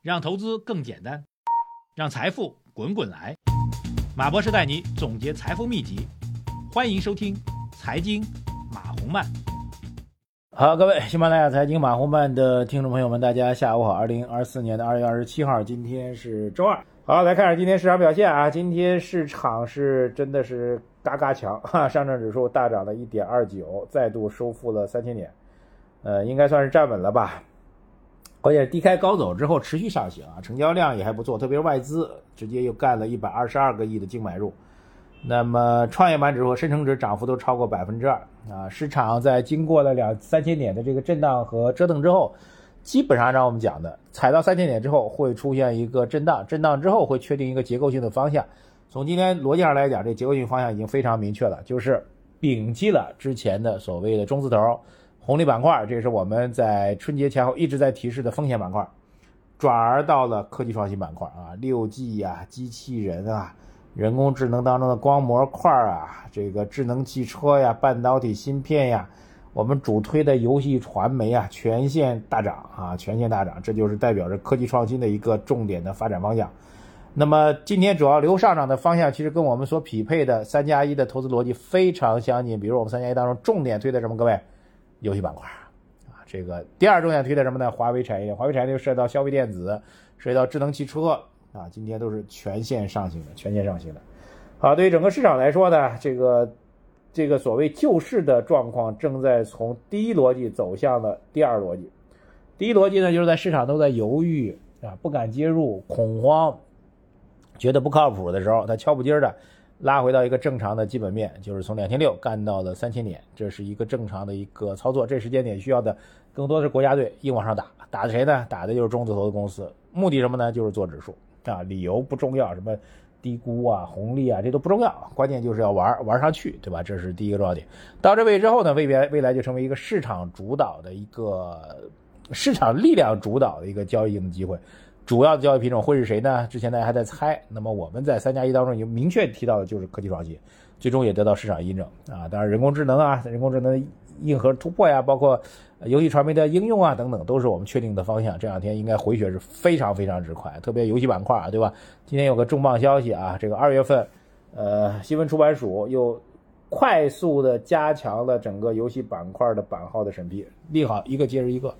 让投资更简单，让财富滚滚来。马博士带你总结财富秘籍，欢迎收听《财经马红漫》。好，各位喜马拉雅财经马红漫的听众朋友们，大家下午好。二零二四年的二月二十七号，今天是周二。好，来看看今天市场表现啊。今天市场是真的是嘎嘎强哈，上证指数大涨了一点二九，再度收复了三千点，呃，应该算是站稳了吧。关键低开高走之后持续上行啊，成交量也还不错，特别是外资直接又干了一百二十二个亿的净买入。那么创业板指数、深成指涨幅都超过百分之二啊。市场在经过了两三千点的这个震荡和折腾之后，基本上按照我们讲的，踩到三千点之后会出现一个震荡，震荡之后会确定一个结构性的方向。从今天逻辑上来讲，这结构性方向已经非常明确了，就是摒弃了之前的所谓的中字头。红利板块，这是我们在春节前后一直在提示的风险板块，转而到了科技创新板块啊，六 G 呀，机器人啊，人工智能当中的光模块啊，这个智能汽车呀，半导体芯片呀，我们主推的游戏传媒啊，全线大涨啊，全线大涨，这就是代表着科技创新的一个重点的发展方向。那么今天主要留上涨的方向，其实跟我们所匹配的三加一的投资逻辑非常相近。比如我们三加一当中重点推的什么？各位？游戏板块啊，这个第二重点推的什么呢？华为产业，华为产业链涉及到消费电子，涉及到智能汽车啊，今天都是全线上行的，全线上行的。好，对于整个市场来说呢，这个这个所谓救市的状况正在从第一逻辑走向了第二逻辑。第一逻辑呢，就是在市场都在犹豫啊，不敢介入，恐慌，觉得不靠谱的时候，他敲不筋的。拉回到一个正常的基本面，就是从两千六干到了三千点，这是一个正常的一个操作。这时间点需要的更多的是国家队硬往上打，打的谁呢？打的就是中字头的公司。目的什么呢？就是做指数啊，理由不重要，什么低估啊、红利啊，这都不重要，关键就是要玩玩上去，对吧？这是第一个重要点。到这位置之后呢，未来未来就成为一个市场主导的一个市场力量主导的一个交易的机会。主要的交易品种会是谁呢？之前大家还在猜。那么我们在三加一当中已经明确提到的就是科技创新，最终也得到市场印证啊。当然，人工智能啊，人工智能硬核突破呀，包括游戏传媒的应用啊等等，都是我们确定的方向。这两天应该回血是非常非常之快，特别游戏板块啊，对吧？今天有个重磅消息啊，这个二月份，呃，新闻出版署又快速的加强了整个游戏板块的版号的审批，利好一个接着一个，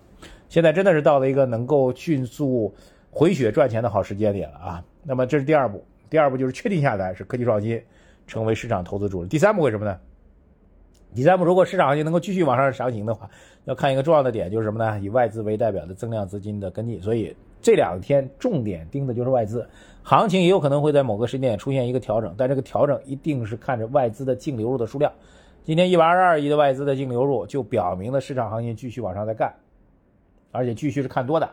现在真的是到了一个能够迅速。回血赚钱的好时间点了啊！那么这是第二步，第二步就是确定下来是科技创新成为市场投资主力。第三步为什么呢？第三步如果市场行情能够继续往上上行的话，要看一个重要的点就是什么呢？以外资为代表的增量资金的跟进。所以这两天重点盯的就是外资，行情也有可能会在某个时间点出现一个调整，但这个调整一定是看着外资的净流入的数量。今天一百二十二亿的外资的净流入，就表明了市场行情继续往上在干，而且继续是看多的。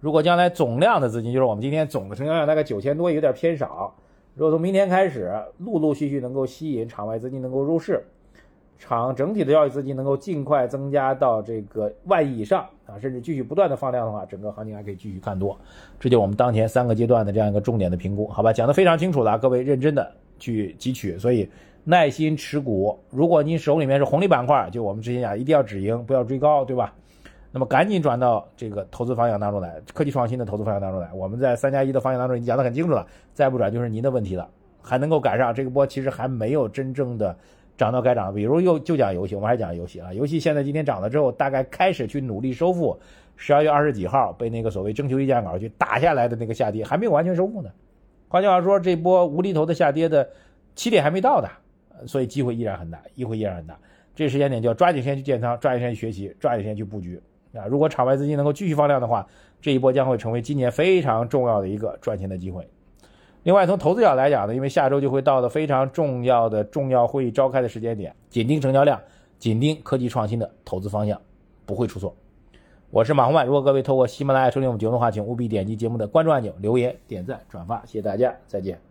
如果将来总量的资金，就是我们今天总的成交量大概九千多，有点偏少。如果从明天开始，陆陆续续能够吸引场外资金能够入市，场整体的交易资金能够尽快增加到这个万亿以上啊，甚至继续不断的放量的话，整个行情还可以继续看多。这就我们当前三个阶段的这样一个重点的评估，好吧？讲的非常清楚了，各位认真的去汲取，所以耐心持股。如果你手里面是红利板块，就我们之前讲，一定要止盈，不要追高，对吧？那么赶紧转到这个投资方向当中来，科技创新的投资方向当中来。我们在三加一的方向当中已经讲得很清楚了，再不转就是您的问题了。还能够赶上这个波，其实还没有真正的涨到该涨。比如又就讲游戏，我们还讲游戏啊，游戏现在今天涨了之后，大概开始去努力收复十二月二十几号被那个所谓征求意见稿去打下来的那个下跌，还没有完全收复呢。换句话说，这波无厘头的下跌的起点还没到的，所以机会依然很大，机会依然很大。这时间点就要抓紧时间去建仓，抓紧时间学习，抓紧时间去布局。啊，如果场外资金能够继续放量的话，这一波将会成为今年非常重要的一个赚钱的机会。另外，从投资角度来讲呢，因为下周就会到了非常重要的重要会议召开的时间点，紧盯成交量，紧盯科技创新的投资方向，不会出错。我是马红万，如果各位透过喜马拉雅收听我们节目的话，请务必点击节目的关注按钮，留言、点赞、转发，谢谢大家，再见。